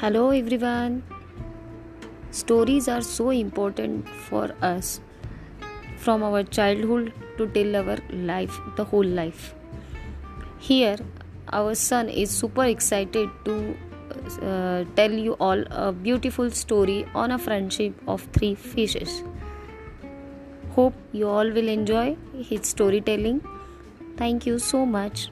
Hello everyone. Stories are so important for us from our childhood to till our life, the whole life. Here, our son is super excited to uh, tell you all a beautiful story on a friendship of three fishes. Hope you all will enjoy his storytelling. Thank you so much.